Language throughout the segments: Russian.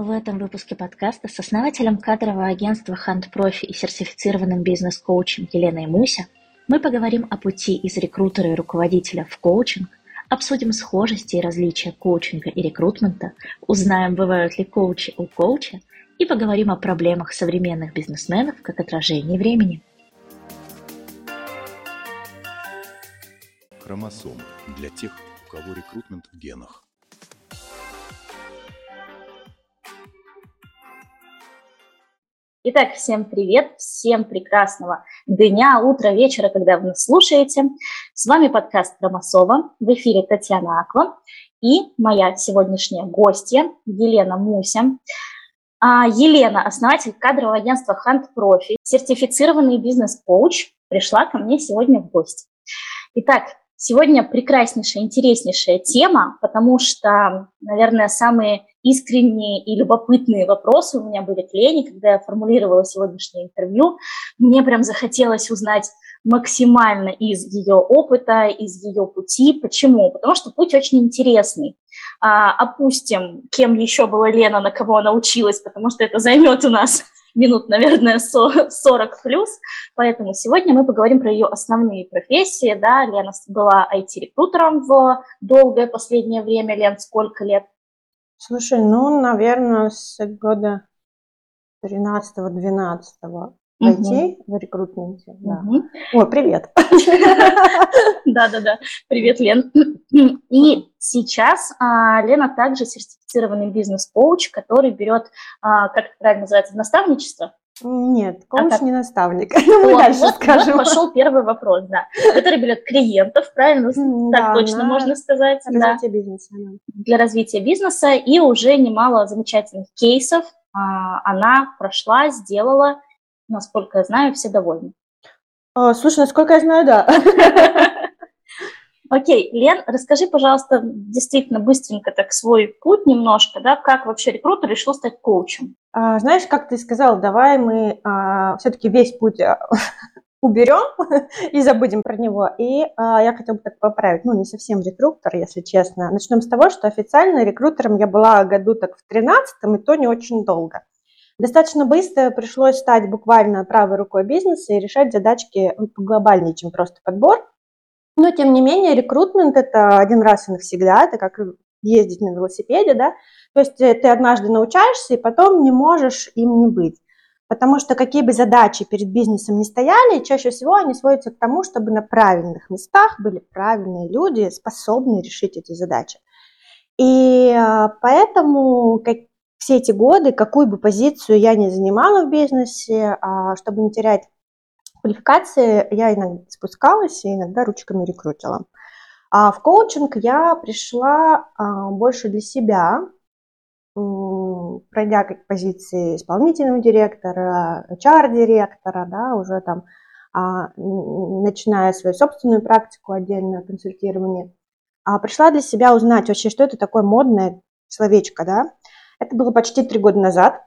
В этом выпуске подкаста с основателем кадрового агентства Hunt Profi и сертифицированным бизнес-коучем Еленой Муся мы поговорим о пути из рекрутера и руководителя в коучинг, обсудим схожести и различия коучинга и рекрутмента, узнаем, бывают ли коучи у коуча, и поговорим о проблемах современных бизнесменов как отражении времени. Хромосом для тех, у кого рекрутмент в генах. Итак, всем привет, всем прекрасного дня, утра, вечера, когда вы нас слушаете. С вами подкаст Хромосова, в эфире Татьяна Аква и моя сегодняшняя гостья Елена Муся. А Елена, основатель кадрового агентства Hunt Profi, сертифицированный бизнес-коуч, пришла ко мне сегодня в гости. Итак, сегодня прекраснейшая, интереснейшая тема, потому что, наверное, самые искренние и любопытные вопросы у меня были к Лене, когда я формулировала сегодняшнее интервью. Мне прям захотелось узнать максимально из ее опыта, из ее пути. Почему? Потому что путь очень интересный. А, опустим, кем еще была Лена, на кого она училась, потому что это займет у нас минут, наверное, 40 плюс. Поэтому сегодня мы поговорим про ее основные профессии. Да, Лена была IT-рекрутером в долгое последнее время. Лен, сколько лет? Слушай, ну, наверное, с года 13-12 войти в рекрутменте. Да. Угу. Ой, привет. Да-да-да. Привет, Лен. И сейчас а, Лена также сертифицированный бизнес-коуч, который берет, а, как это правильно называется, наставничество. Нет, коуч а не наставник. Ну, вот, дальше вот, скажем. Вот пошел первый вопрос, да. Который берет клиентов, правильно? Так точно можно сказать. Для развития бизнеса. Для развития бизнеса. И уже немало замечательных кейсов а, она прошла, сделала. Насколько я знаю, все довольны. А, слушай, насколько я знаю, да. Окей, Лен, расскажи, пожалуйста, действительно быстренько так свой путь немножко, да, как вообще рекрутер решил стать коучем? А, знаешь, как ты сказал, давай мы а, все-таки весь путь а, уберем и забудем про него. И а, я хотела бы так поправить, ну, не совсем рекрутер, если честно. Начнем с того, что официально рекрутером я была году так в 13-м, и то не очень долго. Достаточно быстро пришлось стать буквально правой рукой бизнеса и решать задачки глобальнее, чем просто подбор. Но, тем не менее, рекрутмент – это один раз и навсегда, это как ездить на велосипеде, да, то есть э, ты однажды научаешься, и потом не можешь им не быть. Потому что какие бы задачи перед бизнесом не стояли, чаще всего они сводятся к тому, чтобы на правильных местах были правильные люди, способные решить эти задачи. И э, поэтому как, все эти годы, какую бы позицию я ни занимала в бизнесе, а, чтобы не терять квалификации я иногда спускалась и иногда ручками рекрутила. А в коучинг я пришла а, больше для себя, пройдя как позиции исполнительного директора, HR-директора, да, уже там, а, начиная свою собственную практику отдельное консультирование, а, пришла для себя узнать вообще, что это такое модное словечко, да. Это было почти три года назад.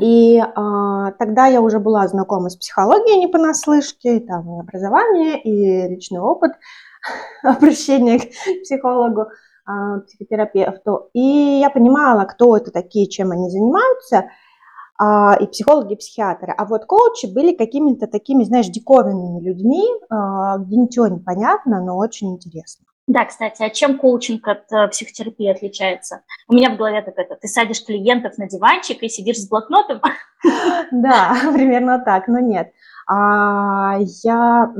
И а, тогда я уже была знакома с психологией не понаслышке, там и образование, и личный опыт обращения к психологу, а, психотерапевту. И я понимала, кто это такие, чем они занимаются, а, и психологи, и психиатры. А вот коучи были какими-то такими, знаешь, диковинными людьми, а, где ничего не понятно, но очень интересно. Да, кстати, а чем коучинг от э, психотерапии отличается? У меня в голове так это, ты садишь клиентов на диванчик и сидишь с блокнотом? Да, примерно так, но нет. А, я...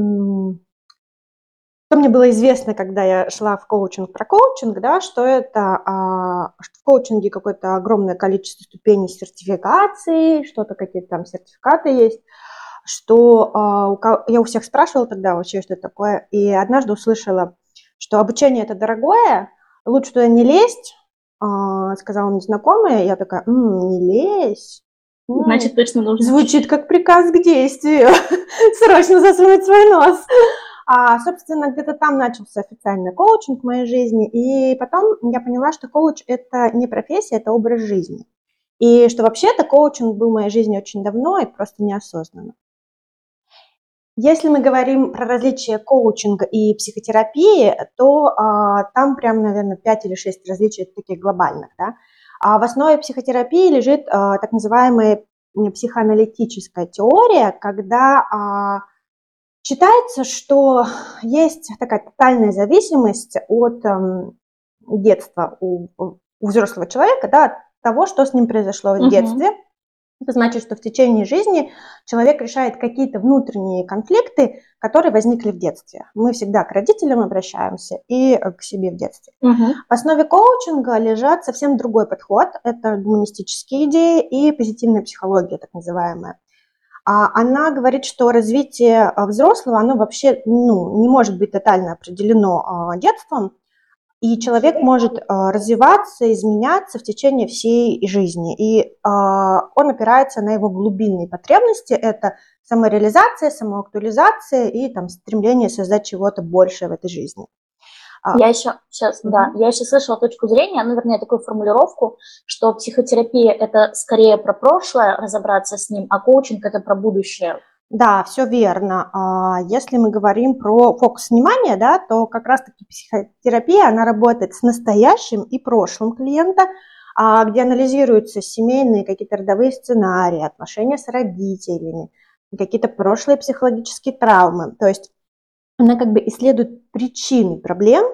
Что мне было известно, когда я шла в коучинг про коучинг, да, что это а, что в коучинге какое-то огромное количество ступеней сертификации, что-то какие-то там сертификаты есть, что а, я у всех спрашивала тогда вообще, что такое, и однажды услышала, что обучение это дорогое, лучше туда не лезть, а, сказала мне знакомая, я такая, м-м, не лезь. Значит, точно нужно. Звучит как приказ к действию. Срочно засунуть свой нос. А, собственно, где-то там начался официальный коучинг в моей жизни. И потом я поняла, что коуч – это не профессия, это образ жизни. И что вообще-то коучинг был в моей жизни очень давно и просто неосознанно. Если мы говорим про различия коучинга и психотерапии, то а, там прям, наверное, 5 или 6 различий таких глобальных. Да? А в основе психотерапии лежит а, так называемая психоаналитическая теория, когда а, считается, что есть такая тотальная зависимость от эм, детства у, у взрослого человека, да, от того, что с ним произошло в Мгм. детстве. Это значит, что в течение жизни человек решает какие-то внутренние конфликты, которые возникли в детстве. Мы всегда к родителям обращаемся и э, к себе в детстве. Мгм. В основе коучинга лежат совсем другой подход. Это гуманистические идеи и позитивная психология, так называемая. А Она говорит, что развитие а, взрослого, оно вообще ну, не может быть тотально определено а, детством, и человек может а, развиваться, изменяться в течение всей жизни. И а, он опирается на его глубинные потребности. Это самореализация, самоактуализация и там, стремление создать чего-то большее в этой жизни. А, Я еще сейчас, да, я еще слышала точку зрения, ну, вернее, такую формулировку, что психотерапия это скорее про прошлое, разобраться с ним, а коучинг это про будущее. Да, все верно. А, Если мы говорим про фокус внимания, да, то как раз-таки психотерапия, она работает с настоящим и прошлым клиента, а, где анализируются семейные какие-то родовые сценарии, отношения с родителями, какие-то прошлые психологические травмы. То есть она как бы исследует причины проблем,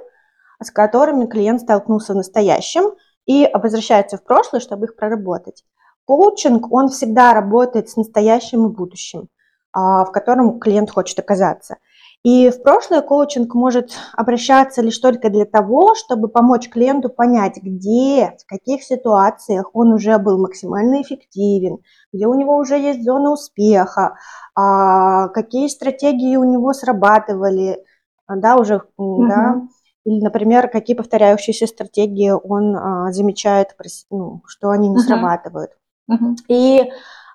с которыми клиент столкнулся в настоящем, и возвращается в прошлое, чтобы их проработать. Коучинг, он всегда работает с настоящим и будущим, в котором клиент хочет оказаться. И в прошлое коучинг может обращаться лишь только для того, чтобы помочь клиенту понять, где, в каких ситуациях он уже был максимально эффективен, где у него уже есть зона успеха, а, какие стратегии у него срабатывали, а, да, уже, м, да, или, например, какие повторяющиеся стратегии он а, замечает, ну, что они не Мгм. срабатывают. Мгм. И а,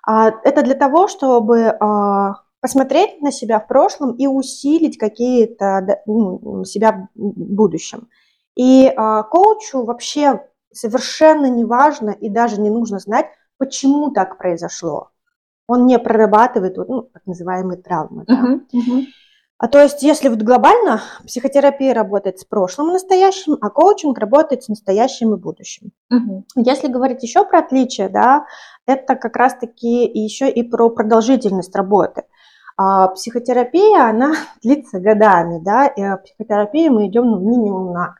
это для того, чтобы а, посмотреть на себя в прошлом и усилить какие-то ну, себя в будущем. И а, коучу вообще совершенно не важно и даже не нужно знать, почему так произошло. Он не прорабатывает ну, так называемые травмы. да. Мгм. Мгм. А то есть, если вот глобально, психотерапия работает с прошлым и настоящим, а коучинг работает с настоящим и будущим. Мгм. Если говорить еще про отличия, да, это как раз-таки еще и про продолжительность работы. А психотерапия, она длится годами, да, и психотерапии мы идем ну, минимум на год.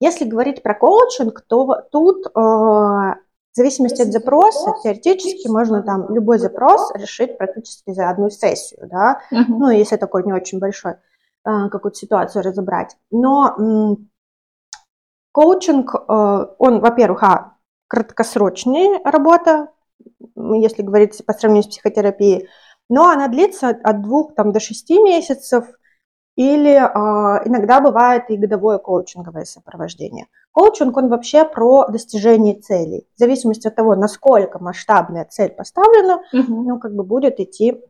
Если говорить про коучинг, то тут э, в зависимости от запроса, теоретически можно там любой запрос решить практически за одну сессию, да, Мгм. ну, если такой не очень большой, а, какую-то ситуацию разобрать. Но м, коучинг, э, он, во-первых, а, краткосрочная работа, если говорить по сравнению с психотерапией, но она длится от- двух там, до шести месяцев, или а, иногда бывает и годовое коучинговое сопровождение. Коучинг, он вообще про достижение целей. В зависимости от того, насколько масштабная цель поставлена, Мгм. ну, как бы будет идти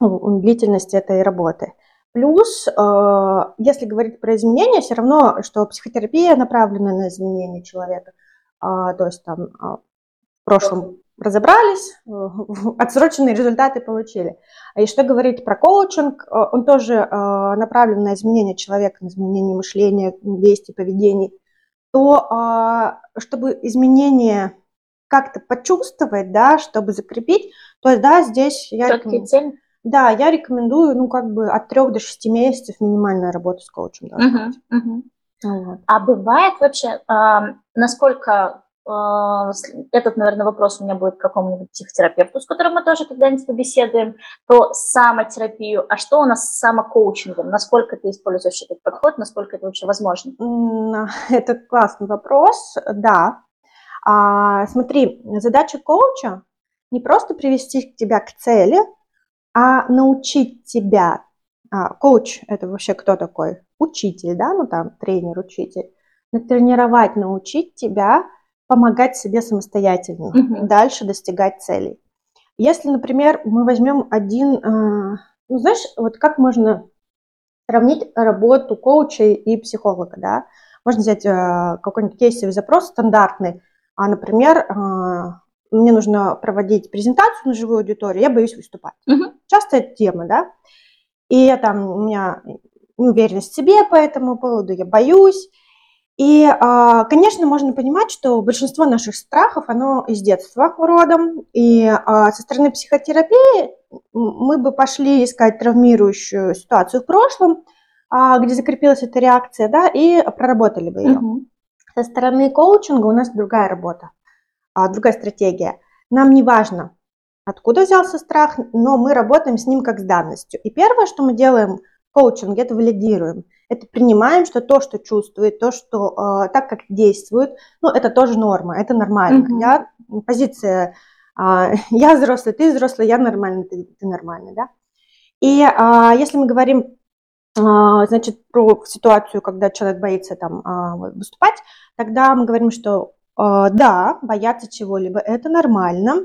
ну, длительность этой работы. Плюс, э, если говорить про изменения, все равно, что психотерапия направлена на изменение человека. А, То есть там а, в прошлом разобрались, э, отсроченные результаты получили. А и что говорить про коучинг, э, он тоже э, направлен на изменение человека, на изменение мышления, действий, поведений, то а, чтобы изменения как-то почувствовать, да, чтобы закрепить, то есть, да, здесь я Четкие рекомен- цели. да, я рекомендую, ну, как бы от 3 до 6 месяцев минимальная работа с коучем должна быть. Мгм. Вот. А бывает вообще, насколько а, этот, наверное, вопрос у меня будет к какому-нибудь психотерапевту, с которым мы тоже когда-нибудь побеседуем, про самотерапию. А что у нас с самокоучингом? Насколько ты используешь этот подход, насколько это вообще возможно? М, Это классный вопрос, да. А, смотри, задача коуча не просто привести тебя к цели, а научить тебя. А, коуч – это вообще кто такой? Учитель, да, ну там тренер, учитель. Натренировать, научить тебя помогать себе самостоятельно, Мгм. дальше достигать целей. Если, например, мы возьмем один, а, ну знаешь, вот как можно сравнить работу коуча и психолога, да? Можно взять э, какой-нибудь кейсовый запрос стандартный, а, например, а, мне нужно проводить презентацию на живую аудиторию, я боюсь выступать. Мгм. Частая тема, да? И я там, у меня неуверенность в себе по этому поводу, я боюсь. И, а, конечно, можно понимать, что большинство наших страхов, оно из детства родом. И а, со стороны психотерапии мы бы пошли искать травмирующую ситуацию в прошлом, а, где закрепилась эта реакция, да, и проработали бы ее. Угу. Со стороны коучинга у нас другая работа, другая стратегия. Нам не важно, откуда взялся страх, но мы работаем с ним как с данностью. И первое, что мы делаем в коучинге, это валидируем – это принимаем, что то, что чувствует, то, что э, так, как действует, ну, это тоже норма, это нормально. Mm-hmm. Я, позиция э, я взрослый, ты взрослый, я нормальный, ты, ты нормальный, да. И э, если мы говорим, э, значит, про ситуацию, когда человек боится там э, выступать, тогда мы говорим, что э, да, бояться чего-либо, это нормально.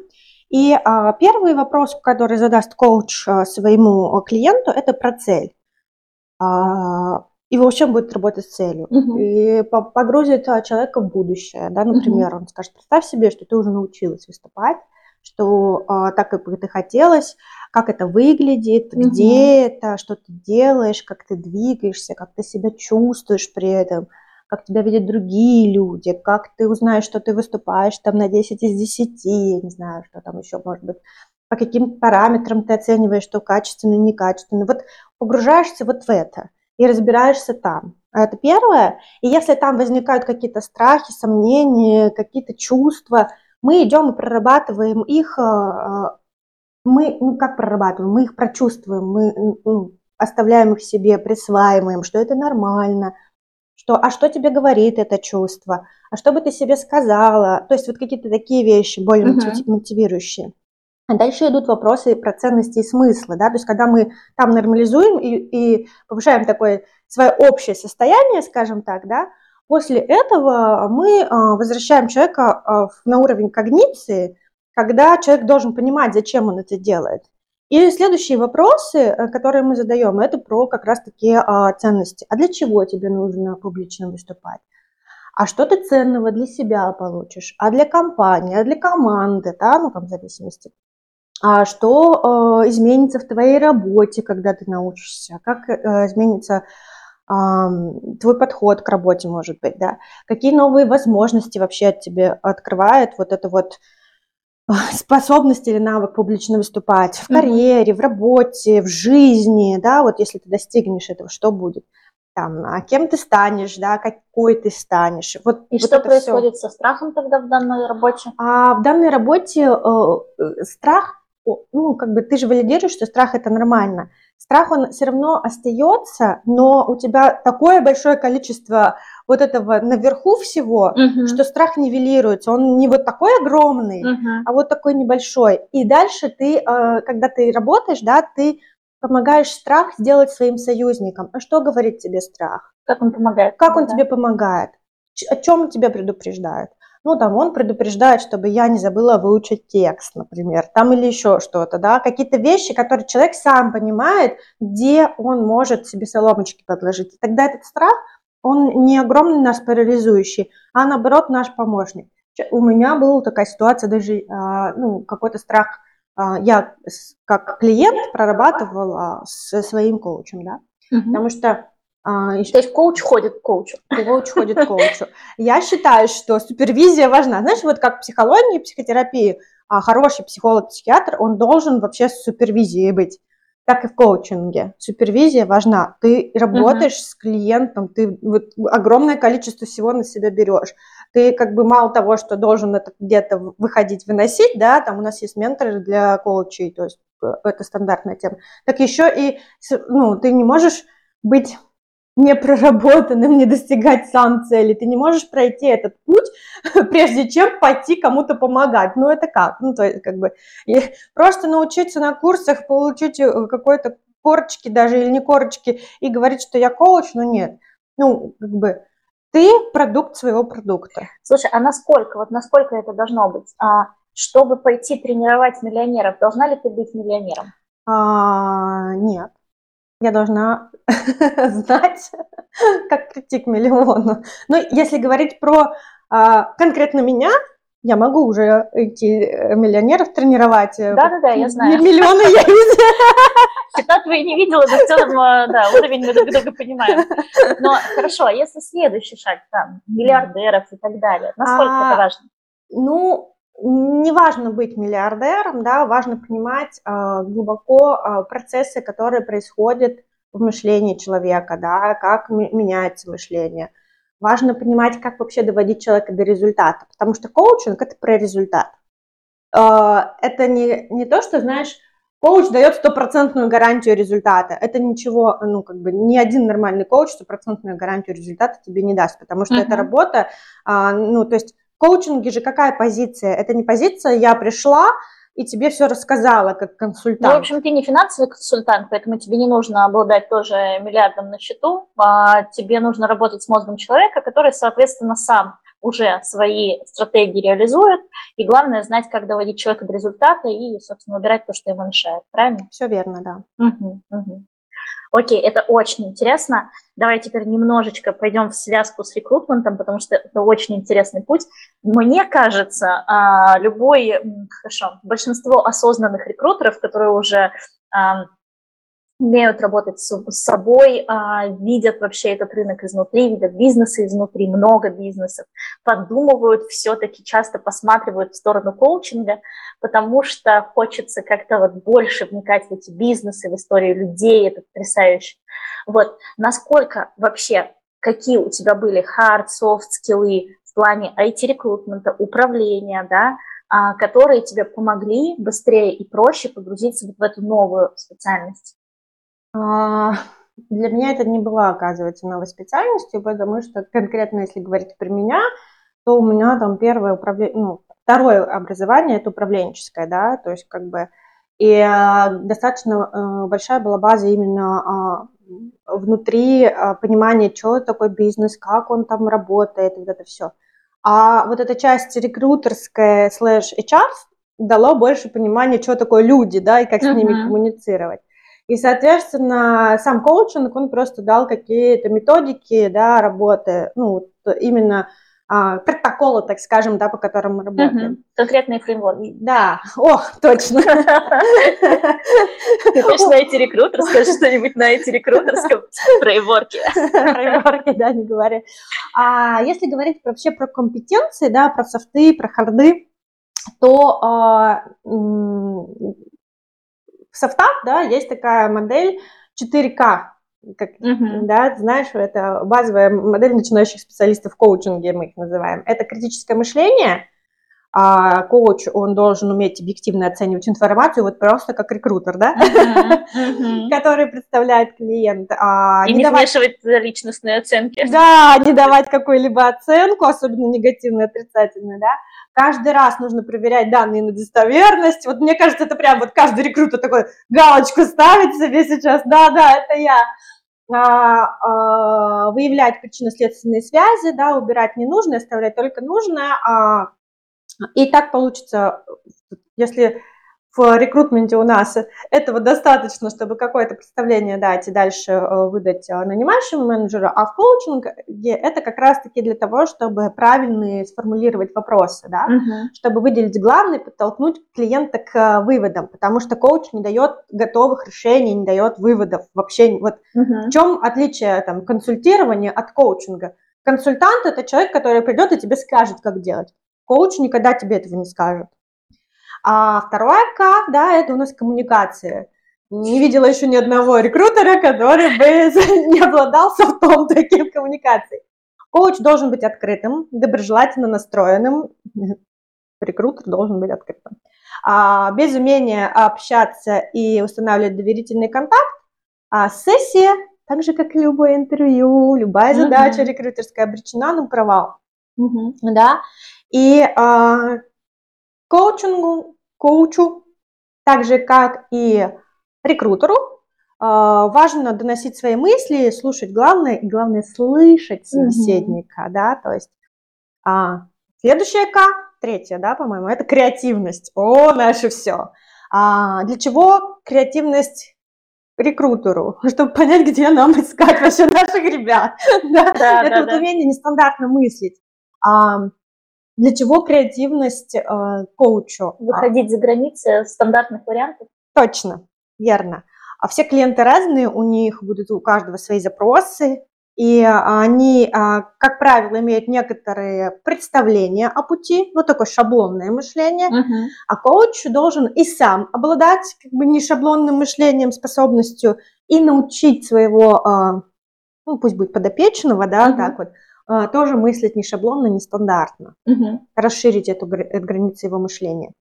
И э, первый вопрос, который задаст коуч э, своему клиенту, это про цель и вообще будет работать с целью. Угу. И погрузит а, человека в будущее. Да? Например, угу. он скажет, представь себе, что ты уже научилась выступать, что а, так, как ты хотелось, как это выглядит, угу. где это, что ты делаешь, как ты двигаешься, как ты себя чувствуешь при этом, как тебя видят другие люди, как ты узнаешь, что ты выступаешь там на 10 из 10, я не знаю, что там еще может быть, по каким параметрам ты оцениваешь, что качественно, некачественно. Вот погружаешься вот в это и разбираешься там. Это первое. И если там возникают какие-то страхи, сомнения, какие-то чувства, мы идем и прорабатываем их. Э, э, мы, ну, как прорабатываем? Мы их прочувствуем, мы ну, оставляем их себе, присваиваем, что это нормально, что, а что тебе говорит это чувство, а что бы ты себе сказала, то есть вот какие-то такие вещи более uh-huh. мотивирующие. А дальше идут вопросы про ценности и смыслы, да, то есть когда мы там нормализуем и, и повышаем такое свое общее состояние, скажем так, да, после этого мы а, возвращаем человека а, на уровень когниции, когда человек должен понимать, зачем он это делает. И следующие вопросы, э, которые мы задаем, это про как раз-таки а, ценности. А для чего тебе нужно публично выступать? а что ты ценного для себя получишь, а для компании, а для команды, да, ну там в зависимости что э, изменится в твоей работе, когда ты научишься, как э, изменится э, твой подход к работе, может быть, да, какие новые возможности вообще от тебе открывает вот это вот э, способность или навык публично выступать в карьере, в работе, в жизни, да, вот если ты достигнешь этого, что будет? Там, а кем ты станешь, да, какой ты станешь. Вот, и вот что происходит все. со страхом тогда в данной работе? А в данной работе э, страх ну, как бы ты же валидируешь, что страх это нормально. Страх, он все равно остается, но у тебя такое большое количество вот этого наверху всего, uh-huh. что страх нивелируется. Он не вот такой огромный, uh-huh. а вот такой небольшой. И дальше ты, э, когда ты работаешь, да, ты помогаешь страх сделать своим союзником. А что говорит тебе страх? Как он помогает? Как он да. тебе помогает? О чем тебя предупреждает? Ну, там, он предупреждает, чтобы я не забыла выучить текст, например, там или еще что-то, да, какие-то вещи, которые человек сам понимает, где он может себе соломочки подложить. И тогда этот страх, он не огромный наш парализующий, а наоборот наш помощник. У меня была такая ситуация, даже, а, ну, какой-то страх, а, я как клиент прорабатывала со своим коучем, да, угу. потому что а, То есть коуч ходит к коучу. Коуч ходит к коучу. Я считаю, что супервизия важна. Знаешь, вот как в психологии, психотерапии, а, хороший психолог-психиатр, он должен вообще с супервизией быть. Так и в коучинге. Супервизия важна. Ты работаешь uh-huh. с клиентом, ты вот огромное количество всего на себя берешь. Ты как бы мало того, что должен это где-то выходить, выносить, да, там у нас есть менторы для коучей, то есть э, это стандартная тема, так еще и, ну, ты не можешь быть не проработанным, не достигать сам цели. Ты не можешь пройти этот путь, прежде чем пойти кому-то помогать. Ну, это как? Ну, то есть, как бы, просто научиться на курсах, получить э, какой-то корочки даже или не корочки и говорить, что я коуч, ну, нет. Ну, как бы, ты продукт своего продукта. Слушай, а насколько, вот насколько это должно быть? А, чтобы пойти тренировать миллионеров, должна ли ты быть миллионером? А, нет я должна знать, как прийти к миллиону. Но если говорить про а, конкретно меня, я могу уже идти э, миллионеров тренировать. э, Да-да-да, я знаю. Миллионы я из- Счета твои не видела, но в целом, э, да, уровень мы друг друга понимаем. Но хорошо, а если следующий шаг, там, миллиардеров и так далее, насколько А, это важно? Ну, не важно быть миллиардером, да, важно понимать а, глубоко а, процессы, которые происходят в мышлении человека, да, как ме- меняется мышление. Важно понимать, как вообще доводить человека до результата, потому что коучинг – это про результат. А, Это не, не то, что, знаешь, коуч дает стопроцентную гарантию результата. Это ничего, ну, как бы, ни один нормальный коуч стопроцентную гарантию результата тебе не даст, потому что это Мгм. работа, а, ну, то есть коучинге же какая позиция? Это не позиция «я пришла и тебе все рассказала как Ну, в консультант». общем, ты не финансовый консультант, поэтому тебе не нужно обладать тоже миллиардом на счету, а тебе нужно работать с мозгом человека, который, соответственно, сам уже свои стратегии реализует, и главное знать, как доводить человека до результата и, собственно, убирать то, что ему мешает, правильно? Все верно, да. Мгм, мгм. Окей, это очень интересно. Давай теперь немножечко пойдем в связку с рекрутментом, потому что это очень интересный путь. Мне кажется, а, любой, хорошо, большинство осознанных рекрутеров, которые уже умеют работать с с собой, а, видят вообще этот рынок изнутри, видят бизнесы изнутри, много бизнесов, подумывают, все-таки часто посматривают в сторону коучинга, потому что хочется как-то вот больше вникать в эти бизнесы, в историю людей, это потрясающе. Вот, насколько вообще, какие у тебя были hard, soft скиллы в плане IT-рекрутмента, управления, да, а, которые тебе помогли быстрее и проще погрузиться вот в эту новую специальность? А, Для меня это не была, оказывается, новой специальностью, потому что конкретно, если говорить про меня, то у меня там первое управление, ну, второе образование это управленческое, да, то есть как бы и а, достаточно а, большая была база именно а, внутри а, понимания, что такое бизнес, как он там работает, вот это все. А вот эта часть рекрутерская слэш HR дало больше понимания, что такое люди, да, и как с ними коммуницировать. И, соответственно, сам коучинг, он просто дал какие-то методики, да, работы, ну, именно а, протоколы, так скажем, да, по которым мы работаем. Мгм. Конкретные фреймворки. Да, о, точно. Ты точно IT-рекрутер, скажи что-нибудь на IT-рекрутерском фреймворке. Фреймворки, да, не говоря. А если говорить вообще про компетенции, да, про софты, про харды, то а, в софтах, да, есть такая модель 4К, как, Мгм. да, знаешь, это базовая модель начинающих специалистов в коучинге, мы их называем. Это критическое мышление, а коуч, он должен уметь объективно оценивать информацию, вот просто как рекрутер, да, который представляет клиент. а И не не давать- смешивать личностные оценки. Да, не давать какую-либо оценку, особенно негативную, отрицательную, да. Каждый раз нужно проверять данные на достоверность. Вот мне кажется, это прям вот каждый рекрутер такой галочку ставит себе сейчас. Да, да, это я. А, а, выявлять причинно-следственные связи, да, убирать ненужное, оставлять только нужное. а, и так получится, если в рекрутменте у нас этого достаточно, чтобы какое-то представление дать и дальше э, выдать э, нанимающему менеджеру, а в коучинге это как раз-таки для того, чтобы правильно сформулировать вопросы, да, Мгм. чтобы выделить главное, подтолкнуть клиента к э, выводам, потому что коуч не дает готовых решений, не дает выводов вообще. Вот Мгм. в чем отличие там, консультирования от коучинга? Консультант – это человек, который придет и тебе скажет, как делать. Коуч никогда тебе этого не скажет. А второе К, да, это у нас коммуникация. Не видела еще ни одного рекрутера, который бы не обладал софтом таким коммуникацией. Коуч должен быть открытым, доброжелательно настроенным. Рекрутер должен быть открытым. А, без умения общаться и устанавливать доверительный контакт, а сессия, так же, как и любое интервью, любая задача рекрутерская обречена на провал Мгм. да, и а, коучингу, коучу, так же как и рекрутеру, а, важно доносить свои мысли, слушать главное, и главное слышать собеседника, да, то есть а, следующая К, третья, да, по-моему, это креативность, о, наше все. А, для чего креативность рекрутеру, чтобы понять, где нам искать вообще наших ребят. Да? Да, это да, вот да. умение нестандартно мыслить. А, для чего креативность э, коучу? Выходить за границы стандартных вариантов? Точно, верно. А все клиенты разные, у них будут у каждого свои запросы, и они, а, как правило, имеют некоторые представления о пути, ну такое шаблонное мышление, Мгм. а коуч должен и сам обладать как бы не шаблонным мышлением, способностью и научить своего, а, ну пусть будет подопечного, да, Мгм. так вот, а, тоже мыслить не шаблонно, не стандартно, Мгм. расширить эту эту границу его мышления.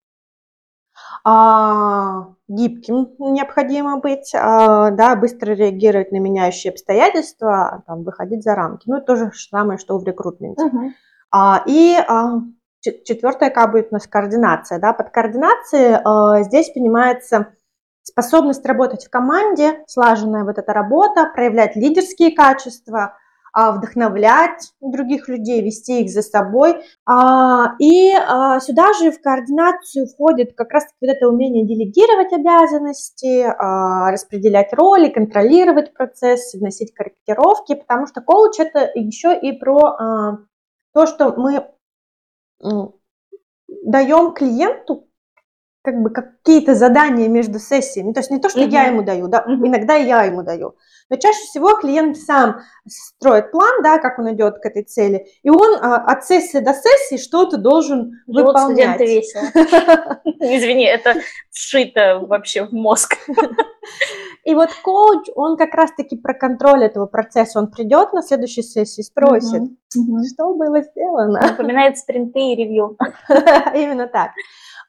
А, гибким необходимо быть, а, да, быстро реагировать на меняющие обстоятельства, там, выходить за рамки. Ну, это то же самое, что в рекрутменте. Мгм. А, и а, чет- четвертое К будет у нас координация. Да? Под координацией а, здесь понимается способность работать в команде, слаженная вот эта работа, проявлять лидерские качества, а, вдохновлять других людей, вести их за собой. А, И а, сюда же в координацию входит как раз вот это умение делегировать обязанности, а, распределять роли, контролировать процесс, вносить корректировки, потому что коуч это еще и про а, то, что мы даем клиенту как бы какие-то задания между сессиями. То есть не то, что Мгм. я ему даю, да, Мгм. иногда я ему даю. Но чаще всего клиент сам строит план, да, как он идет к этой цели, и он а, от сессии до сессии что-то должен Живут выполнять. студенты весело. Извини, это вшито вообще в мозг. И вот коуч, он как раз-таки про контроль этого процесса. Он придет на следующей сессии, спросит, Мгм. Мгм. что было сделано. Напоминает спринты и ревью. Именно так.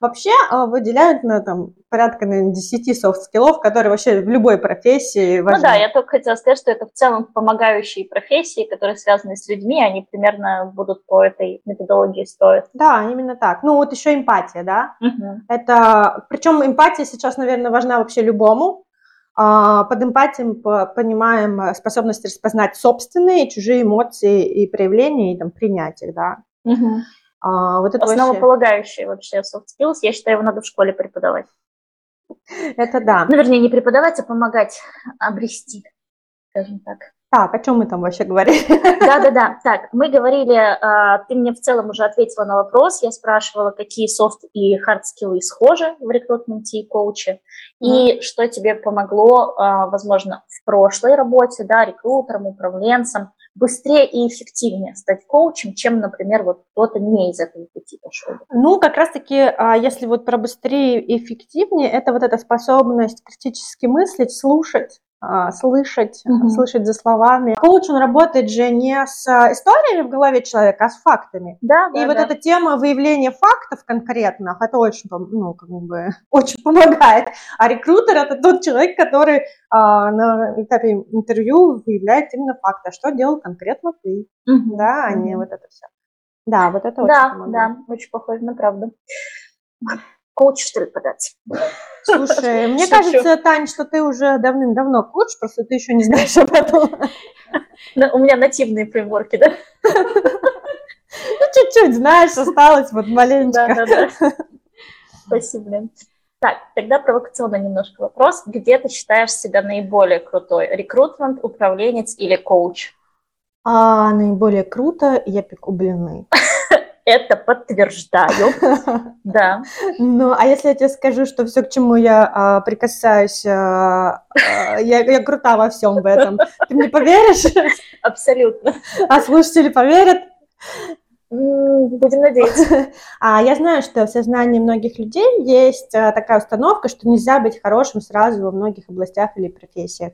Вообще а, выделяют на там порядка наверное, 10 софт-скиллов, которые вообще в любой профессии важны. Ну да, я только хотела сказать, что это в целом помогающие профессии, которые связаны с людьми, они примерно будут по этой методологии строить. Да, именно так. Ну вот еще эмпатия, да. Мгм. Это, причем эмпатия сейчас, наверное, важна вообще любому. А, Под эмпатией по- понимаем способность распознать собственные и чужие эмоции и проявления, и там принять их, да. Мгм. А, Вот это вообще, Основополагающие вообще soft skills. Я считаю, его надо в школе преподавать. это да. Ну, вернее, не преподавать, а помогать обрести, скажем так. Так, о чем мы там вообще говорили? Да-да-да. Так, мы говорили, а, ты мне в целом уже ответила на вопрос. Я спрашивала, какие софт и хард скиллы схожи в рекрутменте и коуче, и что тебе помогло, а, возможно, в прошлой работе, да, рекрутером, управленцем, быстрее и эффективнее стать коучем, чем, например, вот кто-то не из этого пути пошел. Ну, как раз-таки, а, если вот про быстрее и эффективнее, это вот эта способность критически мыслить, слушать, слышать, Мгм. слышать за словами. Коуч, он работает же не с а, историями в голове человека, а с фактами. Да, И да, вот эта тема выявления фактов конкретных, это очень, ну, как бы, очень помогает. А рекрутер это тот человек, который а, на этапе интервью выявляет именно факты, а что делал конкретно ты, Мгм, да, а не мгм. вот это все. Да, вот это очень Да, помогает. да, очень похоже на правду. Коучу, что ли, подать? Слушай, мне Шучу. кажется, Тань, что ты уже давным-давно коуч, просто ты еще не знаешь об этом. Ну, У меня нативные фреймворки, да? Ну, чуть-чуть, знаешь, осталось вот маленечко. Да, да, да. Спасибо, Лен. Так, тогда провокационно немножко вопрос. Где ты считаешь себя наиболее крутой? Рекрутмент, управленец или коуч? А наиболее круто я пеку блины. Это подтверждаю. Да. Ну, а если я тебе скажу, что все, к чему я а, прикасаюсь, а, а, я, я крута во всем в этом, ты мне поверишь? Абсолютно. А слушатели поверят? Будем надеяться. А я знаю, что в сознании многих людей есть такая установка, что нельзя быть хорошим сразу во многих областях или профессиях.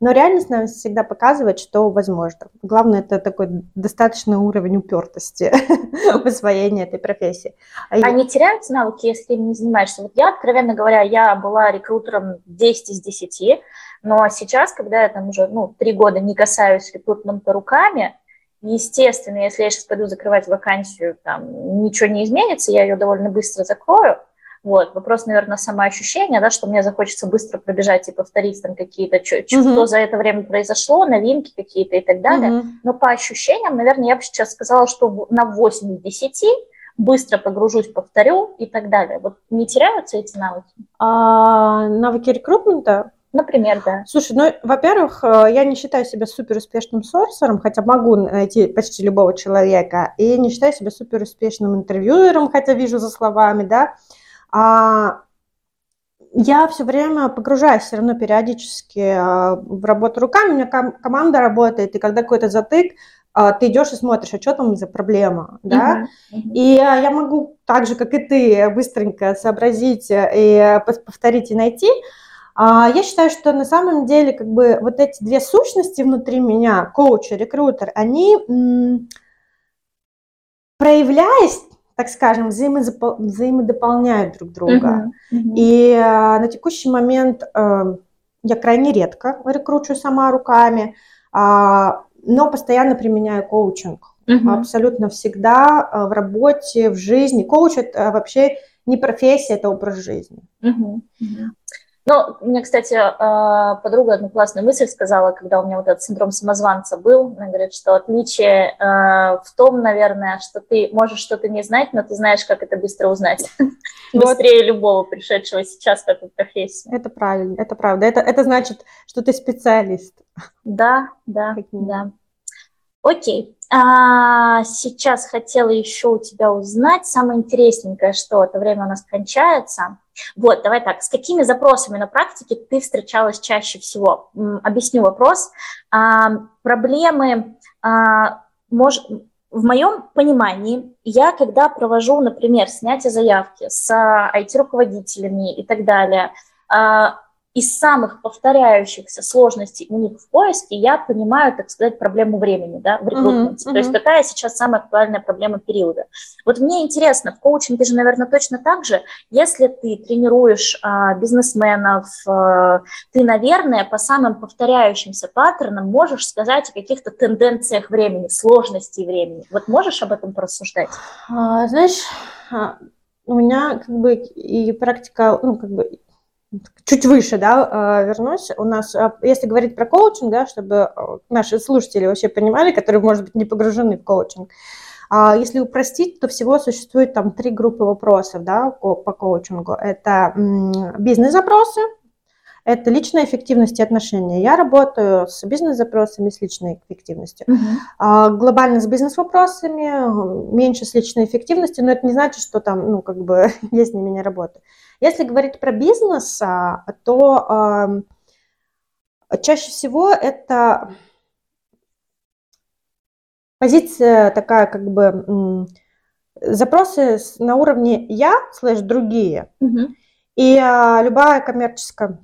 Но реальность нам всегда показывает, что возможно. Главное, это такой достаточный уровень упертости в освоении этой профессии. А А не теряются навыки, если им не занимаешься? Вот я, откровенно говоря, я была рекрутером 10 из 10, но сейчас, когда я там уже ну, три года не касаюсь рекрутмента руками, естественно, если я сейчас пойду закрывать вакансию, там ничего не изменится, я ее довольно быстро закрою. Вот, вопрос, наверное, самоощущение, да, что мне захочется быстро пробежать и повторить там какие-то, чё- Мгм. что за это время произошло, новинки какие-то и так далее. Мгм. Но по ощущениям, наверное, я бы сейчас сказала, что на 8 из 10 быстро погружусь, повторю и так далее. Вот не теряются эти навыки? А навыки рекрутмента Например, да. Слушай, ну, во-первых, э, я не считаю себя супер успешным сорсером, хотя могу найти почти любого человека, и не считаю себя супер успешным интервьюером, хотя вижу за словами, да. А, я все время погружаюсь все равно периодически а, в работу руками, у меня ком- команда работает, и когда какой-то затык, а, ты идешь и смотришь, а что там за проблема, да, Мгм, мгм. и а, я могу так же, как и ты, быстренько сообразить э, и повторить и найти. Я считаю, что на самом деле как бы вот эти две сущности внутри меня, коуч и рекрутер, они, проявляясь, так скажем, взаимозапол- взаимодополняют друг друга. Мгм, мгм. И э, на текущий момент э, я крайне редко рекручу сама руками, а, но постоянно применяю коучинг. Мгм. Абсолютно всегда э, в работе, в жизни. Коуч это вообще не профессия, это образ жизни. Мгм, мгм. Ну, мне, кстати, э, подруга одну классную мысль сказала, когда у меня вот этот синдром самозванца был. Она говорит, что отличие э, в том, наверное, что ты можешь что-то не знать, но ты знаешь, как это быстро узнать. Вот. Быстрее любого пришедшего сейчас в эту профессию. Это правильно, это правда. Это, это значит, что ты специалист. Да, да, да. Окей. А, сейчас хотела еще у тебя узнать самое интересненькое, что это время у нас кончается. Вот, давай так, с какими запросами на практике ты встречалась чаще всего? Объясню вопрос. А, проблемы, а, мож- в моем понимании, я когда провожу, например, снятие заявки с IT-руководителями и так далее, а, из самых повторяющихся сложностей у них в поиске я понимаю, так сказать, проблему времени, да, в рекрутменте. Мгм, То есть какая сейчас самая актуальная проблема периода. Вот мне интересно, в коучинге же, наверное, точно так же, если ты тренируешь а, бизнесменов, а, ты, наверное, по самым повторяющимся паттернам можешь сказать о каких-то тенденциях времени, сложности времени. Вот можешь об этом порассуждать? А, знаешь, а, у меня как бы и практика, ну, как бы чуть выше, да, а, вернусь. У нас, а, если говорить про коучинг, да, чтобы а, наши слушатели вообще понимали, которые, может быть, не погружены в коучинг, а, если упростить, то всего существует там три группы вопросов, да, по коучингу. Это бизнес-запросы, это личная эффективность и отношения. Я работаю с бизнес-запросами, с личной эффективностью. А, глобально с бизнес-вопросами, меньше с личной эффективностью, но это не значит, что там, ну, как бы, я с ними не работаю. Если говорить про бизнес, а, то ам, чаще всего это позиция такая, как бы, запросы на уровне «я» слэш «другие», Мгм. и а, любая коммерческая,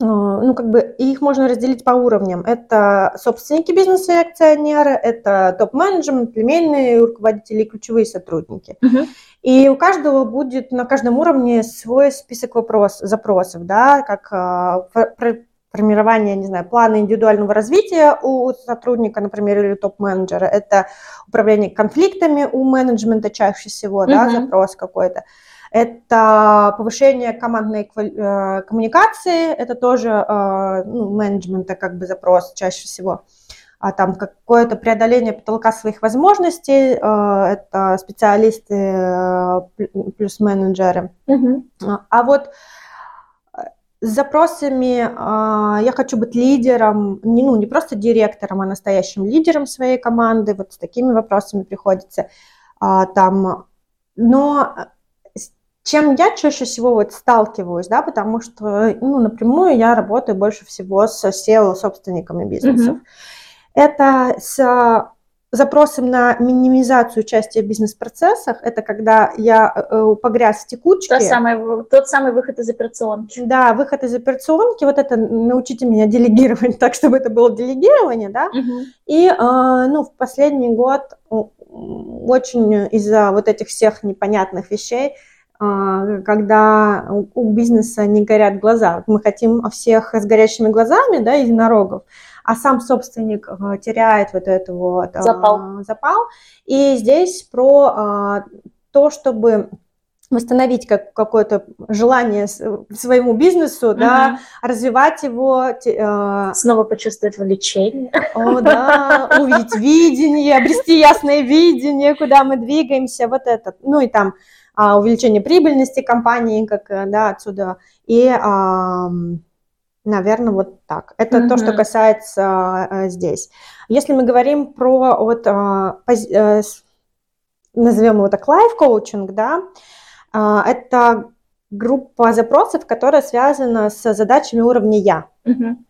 ну, как бы, их можно разделить по уровням. Это собственники бизнеса и акционеры, это топ-менеджмент, племянные руководители и ключевые сотрудники. Мгм. И у каждого будет на каждом уровне свой список вопрос, запросов, да, как а, про- формирование, не знаю, плана индивидуального развития у сотрудника, например, или топ-менеджера, это управление конфликтами у менеджмента чаще всего, да, Мгм. запрос какой-то. Это повышение командной э, коммуникации, это тоже э, ну, менеджмента как бы запрос чаще всего. А там какое-то преодоление потолка своих возможностей, э, это специалисты э, плю- плюс менеджеры. Мгм. А вот э, с запросами а, я хочу быть лидером, не, ну, не просто директором, а настоящим лидером своей команды. Вот с такими вопросами приходится а, там. Но чем я чаще всего вот сталкиваюсь, да, потому что ну, напрямую я работаю больше всего с SEO-собственниками бизнесов. Мгм. Это с а, запросом на минимизацию участия в бизнес-процессах. Это когда я э, погряз в текучке. Та самая- тот самый выход из операционки. Да, выход из операционки, вот это научите меня делегировать так, чтобы это было делегирование, да. Мгм. И, а, ну, в последний год очень из-за вот этих всех непонятных вещей, когда у бизнеса не горят глаза. Мы хотим всех с горящими глазами, да, единорогов, а сам собственник а, теряет вот это вот а, Запал. запал. И здесь про а, то, чтобы восстановить как, какое-то желание своему бизнесу, да, Мгм. развивать его, э, Снова почувствовать влечение. о, да, увидеть видение, обрести ясное видение, куда мы двигаемся, вот это. Ну и там а, увеличение прибыльности компании, как, э, да, отсюда. И Наверное, вот так. Это то, что касается э, здесь. Если мы говорим про вот а, э, назовем его так лайф-коучинг, да, а, это группа запросов, которая связана с задачами уровня «я». Мгм.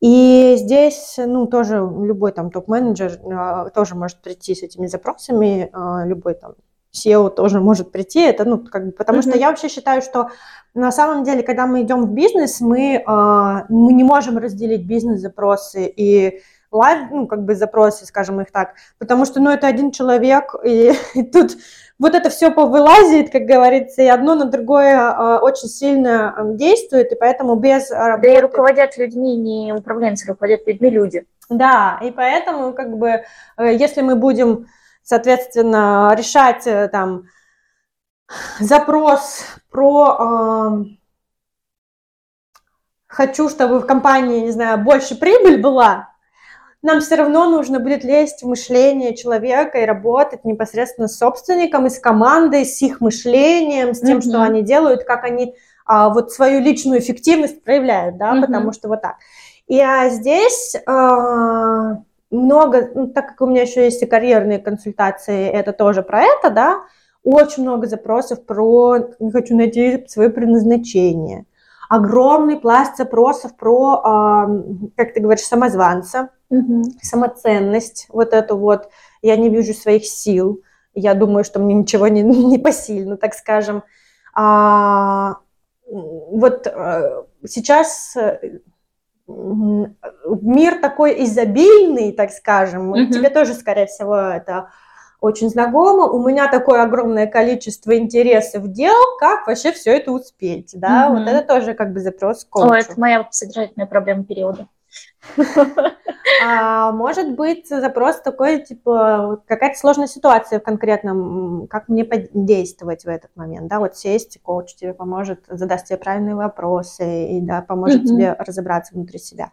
И здесь, ну, тоже любой там топ-менеджер а, тоже может прийти с этими запросами, а, любой там CEO тоже может прийти, это, ну, как бы, потому что Мгм. я вообще считаю, что на самом деле, когда мы идем в бизнес, мы, а, мы не можем разделить бизнес-запросы и life, ну, как бы запросы, скажем их так, потому что, ну, это один человек, и, и тут вот это все повылазит, как говорится, и одно на другое а, очень сильно а, действует, и поэтому без Да и работы... руководят людьми не управленцы, руководят людьми люди. Да, и поэтому, как бы, э, если мы будем, соответственно, решать э, там запрос про ам, хочу, чтобы в компании, не знаю, больше прибыль была, нам все равно нужно будет лезть в мышление человека и работать непосредственно с собственником и с командой, с их мышлением, с тем, Мгм. что они делают, как они а, вот свою личную эффективность проявляют, да, Мгм. потому что вот так. И а, здесь а, много, ну, так как у меня еще есть и карьерные консультации, это тоже про это, да, очень много запросов про «не хочу найти свое предназначение». Огромный пласт запросов про, а, как ты говоришь, самозванца, Мгм. самоценность, вот эту вот, я не вижу своих сил, я думаю, что мне ничего не, не посильно, так скажем. А, вот э, сейчас э, мир такой изобильный, так скажем, Мгм. тебе тоже, скорее всего, это очень знакомо. У меня такое огромное количество интересов дел, как вообще все это успеть, да, Мгм. вот это тоже как бы запрос к коучу. О, это моя содержательная проблема периода. А может быть запрос такой, типа, какая-то сложная ситуация в конкретном, как мне действовать в этот момент, да, вот сесть, коуч тебе поможет, задаст тебе правильные вопросы и, да, поможет тебе разобраться внутри себя.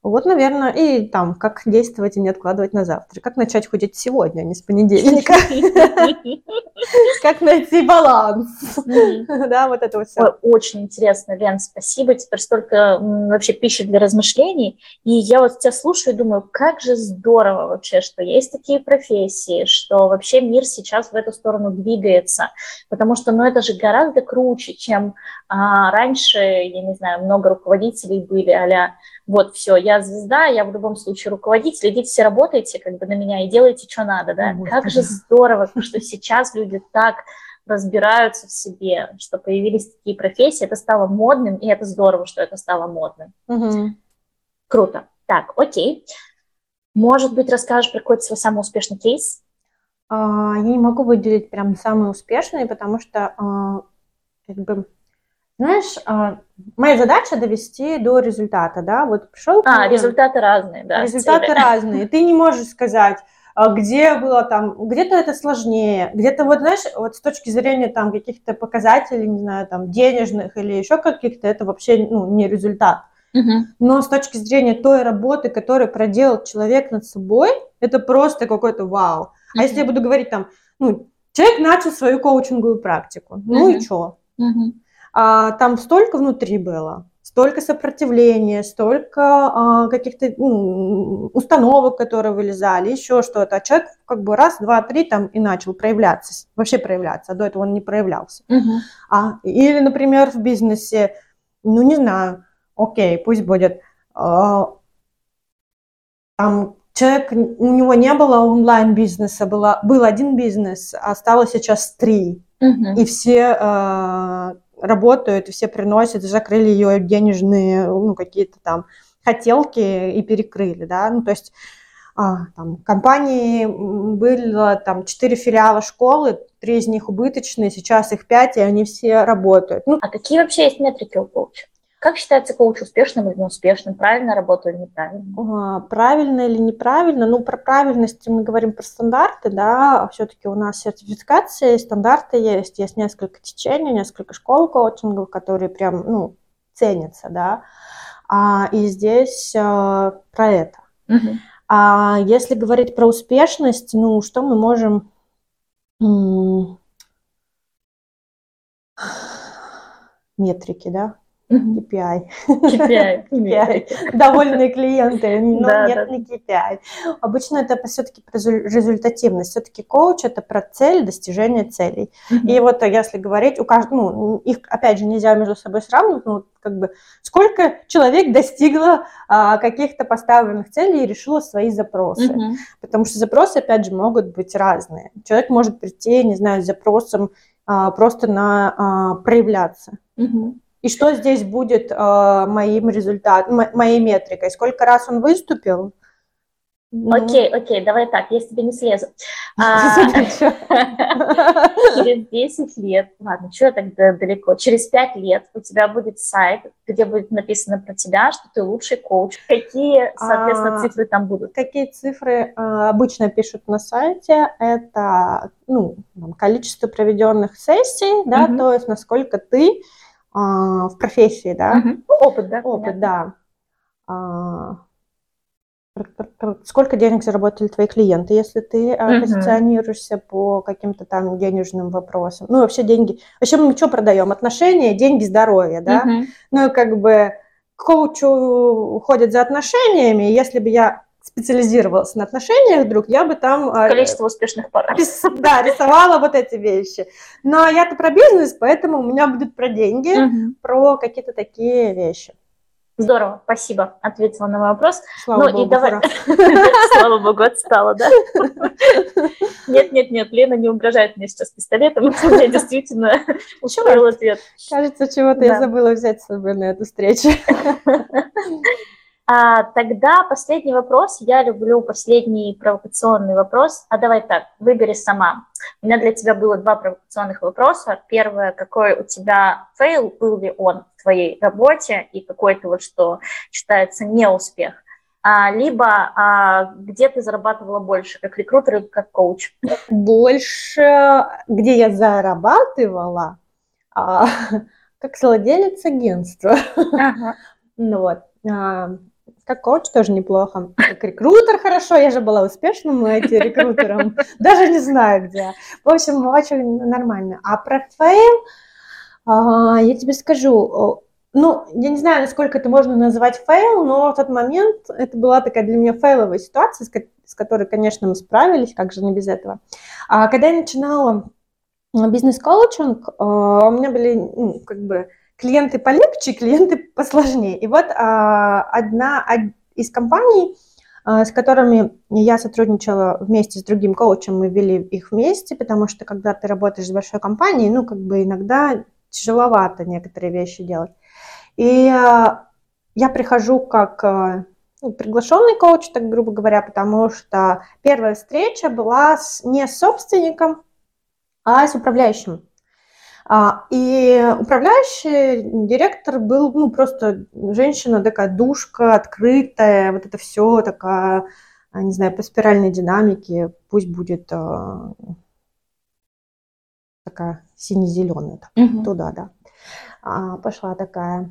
Вот, наверное, и там, как действовать и не откладывать на завтра, как начать худеть сегодня, а не с понедельника, как найти баланс, да, вот это вот все. Очень интересно, Лен, спасибо. Теперь столько вообще пищи для размышлений. И я вот тебя слушаю и думаю, как же здорово вообще, что есть такие профессии, что вообще мир сейчас в эту сторону двигается. Потому что, ну, это же гораздо круче, чем а, раньше, я не знаю, много руководителей были, а вот, все, я звезда, я в любом случае руководитель, идите все работайте как бы на меня и делайте, что надо, да. О, как же Господи. здорово, что сейчас люди так разбираются в себе, что появились такие профессии, это стало модным, и это здорово, что это стало модным. Мгм. Круто. Так, окей. Может быть, расскажешь про какой-то свой самый успешный кейс? А, Я не могу выделить прям самые успешные, потому что, а, как бы, знаешь, а, моя задача довести до результата, да, вот пришел А, результаты разные, да. результаты цели. разные, ты не можешь сказать, а, где было там, где-то это сложнее, где-то вот, знаешь, вот с точки зрения там каких-то показателей, не знаю, там денежных или еще каких-то, это вообще, ну, не результат. Но с точки зрения той работы, которую проделал человек над собой, это просто какой-то вау. А если я буду говорить там, ну, человек начал свою коучинговую практику, ну и что? А, там столько внутри было, столько сопротивления, столько а, каких-то ну, установок, которые вылезали, еще что-то. А человек как бы раз, два, три там и начал проявляться, вообще проявляться, а до этого он не проявлялся. Мгм. А, или, например, в бизнесе, ну, не знаю, окей, пусть будет, а, там человек, у него не было онлайн-бизнеса, было, был один бизнес, а стало сейчас три, Мгм. и все а, работают, все приносят, закрыли ее денежные, ну, какие-то там хотелки и перекрыли, да, ну, то есть а, там, компании было там четыре филиала школы, три из них убыточные, сейчас их пять, и они все работают. Ну, А какие вообще есть метрики у коуча? Как считается коуч успешным или неуспешным? Правильно работаю или неправильно? а, правильно или неправильно? Ну, про правильность мы говорим про стандарты, да, все-таки у нас сертификации, стандарты есть, есть несколько течений, несколько школ коучингов, которые прям, ну, ценятся, да, а, и здесь а, про это. А если говорить про успешность, ну, что мы можем... Метрики, да? KPI. KPI. KPI. Довольные клиенты, но Да, нет, да. не KPI. Обычно это все-таки результативность. Все-таки коуч это про цель, достижение целей. Мгм. И вот э, если говорить, у каждого, ну, их опять же нельзя между собой сравнивать, ну, как бы сколько человек достигло а, каких-то поставленных целей и решило свои запросы. Мгм. Потому что запросы, опять же, могут быть разные. Человек может прийти, не знаю, с запросом а, просто на а, проявляться. Мгм. И что здесь будет а, моим результатом, мо- моей метрикой? Сколько раз он выступил? Ну, Окей, окей, давай так, я с тебя не слезу. А. Через 10 лет, ладно, что я так да- далеко, через 5 лет у тебя будет сайт, где будет написано про тебя, что ты лучший коуч. Какие, соответственно, А, цифры там будут? Какие цифры а, обычно пишут на сайте? Это ну, количество проведенных сессий, да, то есть насколько ты в профессии, да. Ну, Опыт, да? опыт, понятно. да. А, Сколько денег заработали твои клиенты, если ты а, Мгм. позиционируешься по каким-то там денежным вопросам? Ну, вообще деньги. Вообще мы что продаем? Отношения, деньги, здоровье, да? Мгм. Ну, как бы к коучу уходят за отношениями. Если бы я специализировалась на отношениях вдруг, я бы там а, Количество успешных пар. рис- да, рисовала вот эти вещи. Но я-то про бизнес, поэтому у меня будет про деньги, Мгм. про какие-то такие вещи. Здорово, спасибо, ответила на вопрос. Слава Ну и богу, давай- ура. Слава богу, отстала, да? Нет, нет, нет, Лена не угрожает мне сейчас пистолетом. Я действительно устроил ответ. Кажется, чего-то я забыла взять с собой на эту встречу. А, тогда последний вопрос. Я люблю последний провокационный вопрос. А давай так, выбери сама. У меня для тебя было два провокационных вопроса. Первое, какой у тебя fail, был ли он в твоей работе, и какой-то вот, что считается неуспех. А, либо а, где ты зарабатывала больше, как рекрутер или как коуч? Больше, где я зарабатывала, а, как владелец агентства. Ага. Ну вот. Как коуч тоже неплохо. Как рекрутер хорошо. Я же была успешным IT-рекрутером. Даже не знаю где. В общем, очень нормально. А про fail, а, я тебе скажу, ну, я не знаю, насколько это можно назвать fail, но в тот момент это была такая для меня фейловая ситуация, с ко- с которой, конечно, мы справились, как же не без этого. А когда я начинала бизнес-коучинг, а, у меня были, ну, как бы, клиенты полегче, клиенты посложнее. И вот а, одна од- из компаний, а, с которыми я сотрудничала вместе с другим коучем, мы вели их вместе, потому что когда ты работаешь с большой компанией, ну, как бы иногда тяжеловато некоторые вещи делать. И а, я прихожу как ну, приглашенный коуч, так грубо говоря, потому что первая встреча была с, не с собственником, а с управляющим. А, и управляющий директор был, ну, просто женщина такая душка, открытая, вот это все такая, а, не знаю, по спиральной динамике, пусть будет а, такая сине-зеленая, Мгм. туда, да. А, пошла такая.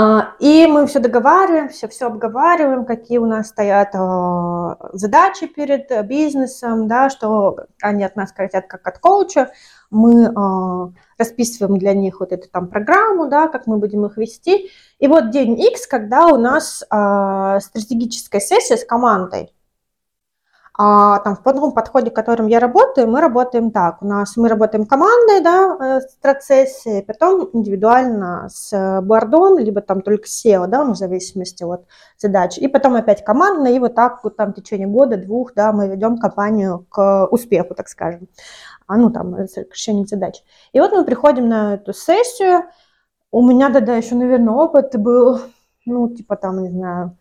А, и мы все договариваемся, все обговариваем, какие у нас стоят а, задачи перед э, бизнесом, да, что они от нас хотят как от коуча. Мы а, расписываем для них вот эту там программу, да, как мы будем их вести. И вот день X, когда у нас стратегическая сессия с командой. А там в том подходе, которым я работаю, мы работаем так. У нас мы работаем командой, да, э, с процессе, потом индивидуально с э, бордом, либо там только SEO, да, ну, в зависимости от задач. И потом опять командно, и вот так вот там в течение года, двух, да, мы ведем компанию к успеху, так скажем. А ну там с решением задач. И вот мы приходим на эту сессию. У меня тогда еще, наверное, опыт был, ну, типа там, не знаю,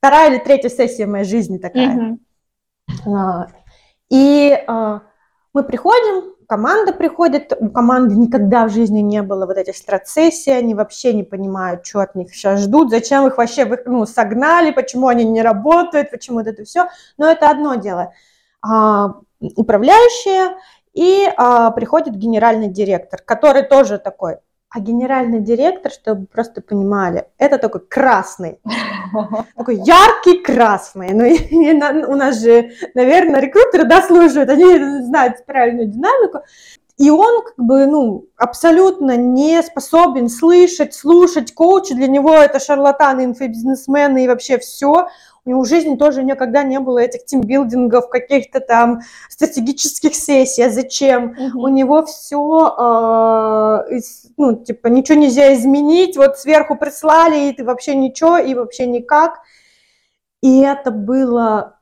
вторая или третья сессия моей жизни такая. Мгм. А, И а, мы приходим, команда приходит, у команды никогда в жизни не было вот этих страцессий, они вообще не понимают, что от них сейчас ждут, зачем их вообще ну, согнали, почему они не работают, почему вот это все. Но это одно дело. А, Управляющая и приходит генеральный директор, который тоже такой. А генеральный директор, чтобы просто понимали, это такой красный, такой яркий красный. Ну, у нас же, наверное, рекрутеры дослушают, они знают правильную динамику. И он как бы, ну, абсолютно не способен слышать, слушать коуча. Для него это шарлатаны, инфобизнесмены и вообще все. У него в жизни тоже никогда не было этих тимбилдингов, каких-то там стратегических сессий. А зачем? Угу. У него все, э, ну, типа, ничего нельзя изменить. Вот сверху прислали, и ты вообще ничего, и вообще никак. И это было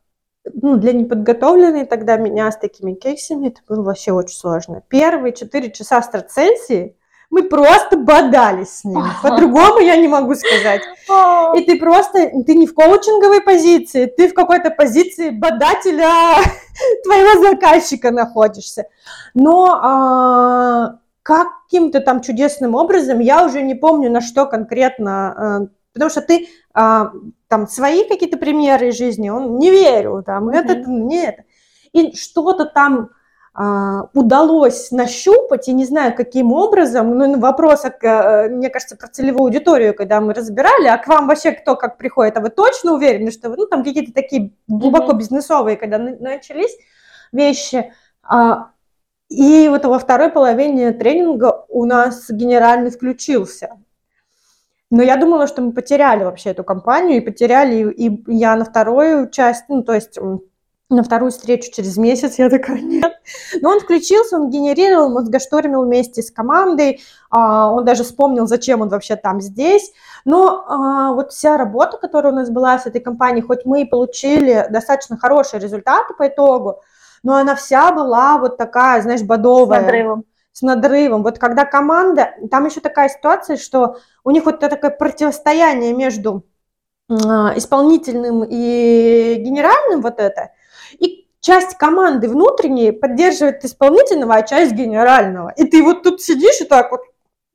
ну, для неподготовленной тогда меня с такими кейсами, это было вообще очень сложно. Первые четыре часа страценсии мы просто бодались с ним. По-другому я не могу сказать. И ты просто, ты не в коучинговой позиции, ты в какой-то позиции бодателя твоего заказчика находишься. Но а, каким-то там чудесным образом, я уже не помню, на что конкретно, а, потому что ты а, там свои какие-то примеры из жизни, он не верю, там, mm-hmm. это, нет. И что-то там а, удалось нащупать, и не знаю, каким образом, ну, вопрос, э, мне кажется, про целевую аудиторию, когда мы разбирали, а к вам вообще кто как приходит, а вы точно уверены, что вы, ну, там какие-то такие глубоко бизнесовые, когда начались вещи, а, и вот во второй половине тренинга у нас генеральный включился. Но я думала, что мы потеряли вообще эту компанию, и потеряли, и я на вторую часть, ну, то есть на вторую встречу через месяц, я такая, нет. Но он включился, он генерировал, мозгоштормил вместе с командой, а, он даже вспомнил, зачем он вообще там здесь. Но а, вот вся работа, которая у нас была с этой компанией, хоть мы и получили достаточно хорошие результаты по итогу, но она вся была вот такая, знаешь, бодовая. С надрывом. С надрывом. Вот когда команда, там еще такая ситуация, что у них вот такое противостояние между а, исполнительным и генеральным вот это – часть команды внутренней поддерживает исполнительного, а часть генерального. И ты вот тут сидишь и так вот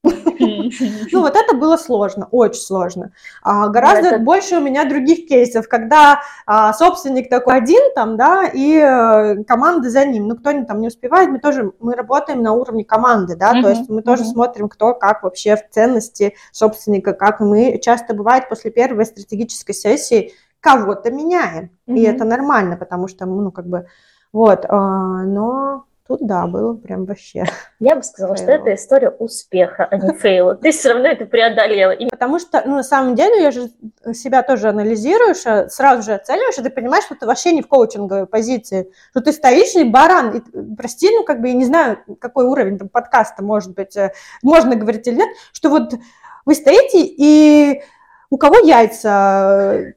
ну, вот это было сложно, очень сложно. А, гораздо это... больше у меня других кейсов, когда а, собственник такой один там, да, и а, команда за ним. Ну, кто-нибудь там не успевает, мы тоже, мы работаем на уровне команды, да, mm-hmm. то есть мы тоже mm-hmm. смотрим, кто как вообще в ценности собственника, как мы часто бывает после первой стратегической сессии кого-то меняем. Mm-hmm. И это нормально, потому что, ну, как бы, вот, а, но тут, да, было прям вообще. Я бы сказала, fail. что это история успеха, а не фейла. Ты все равно это преодолела. Потому что, ну, на самом деле, я же себя тоже анализируешь, а сразу же оцениваешь, и ты понимаешь, что ты вообще не в коучинговой позиции, что ты стоишь и баран, и, прости, ну, как бы, я не знаю, какой уровень там подкаста, может быть, э, можно говорить или нет, что вот вы стоите, и у кого яйца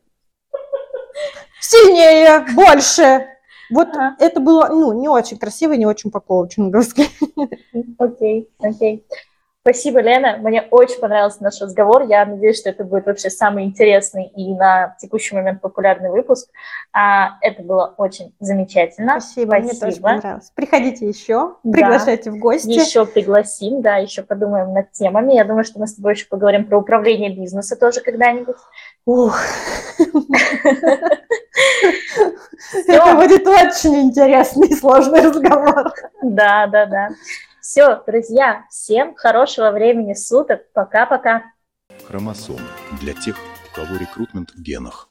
сильнее, больше. Вот ага. это было, ну, не очень красиво, не очень по-коучинговски. Окей, окей. Спасибо, Лена. Мне очень понравился наш разговор. Я надеюсь, что это будет вообще самый интересный и на текущий момент популярный выпуск. А, это было очень замечательно. Спасибо, Спасибо. мне тоже понравилось. Приходите еще, приглашайте да. в гости. Еще пригласим, да, еще подумаем над темами. Я думаю, что мы с тобой еще поговорим про управление бизнеса тоже когда-нибудь. Ух. Это будет очень интересный и сложный разговор. Да, да, да. Все, друзья, всем хорошего времени суток. Пока-пока. Хромосомы для тех, у кого рекрутмент в генах.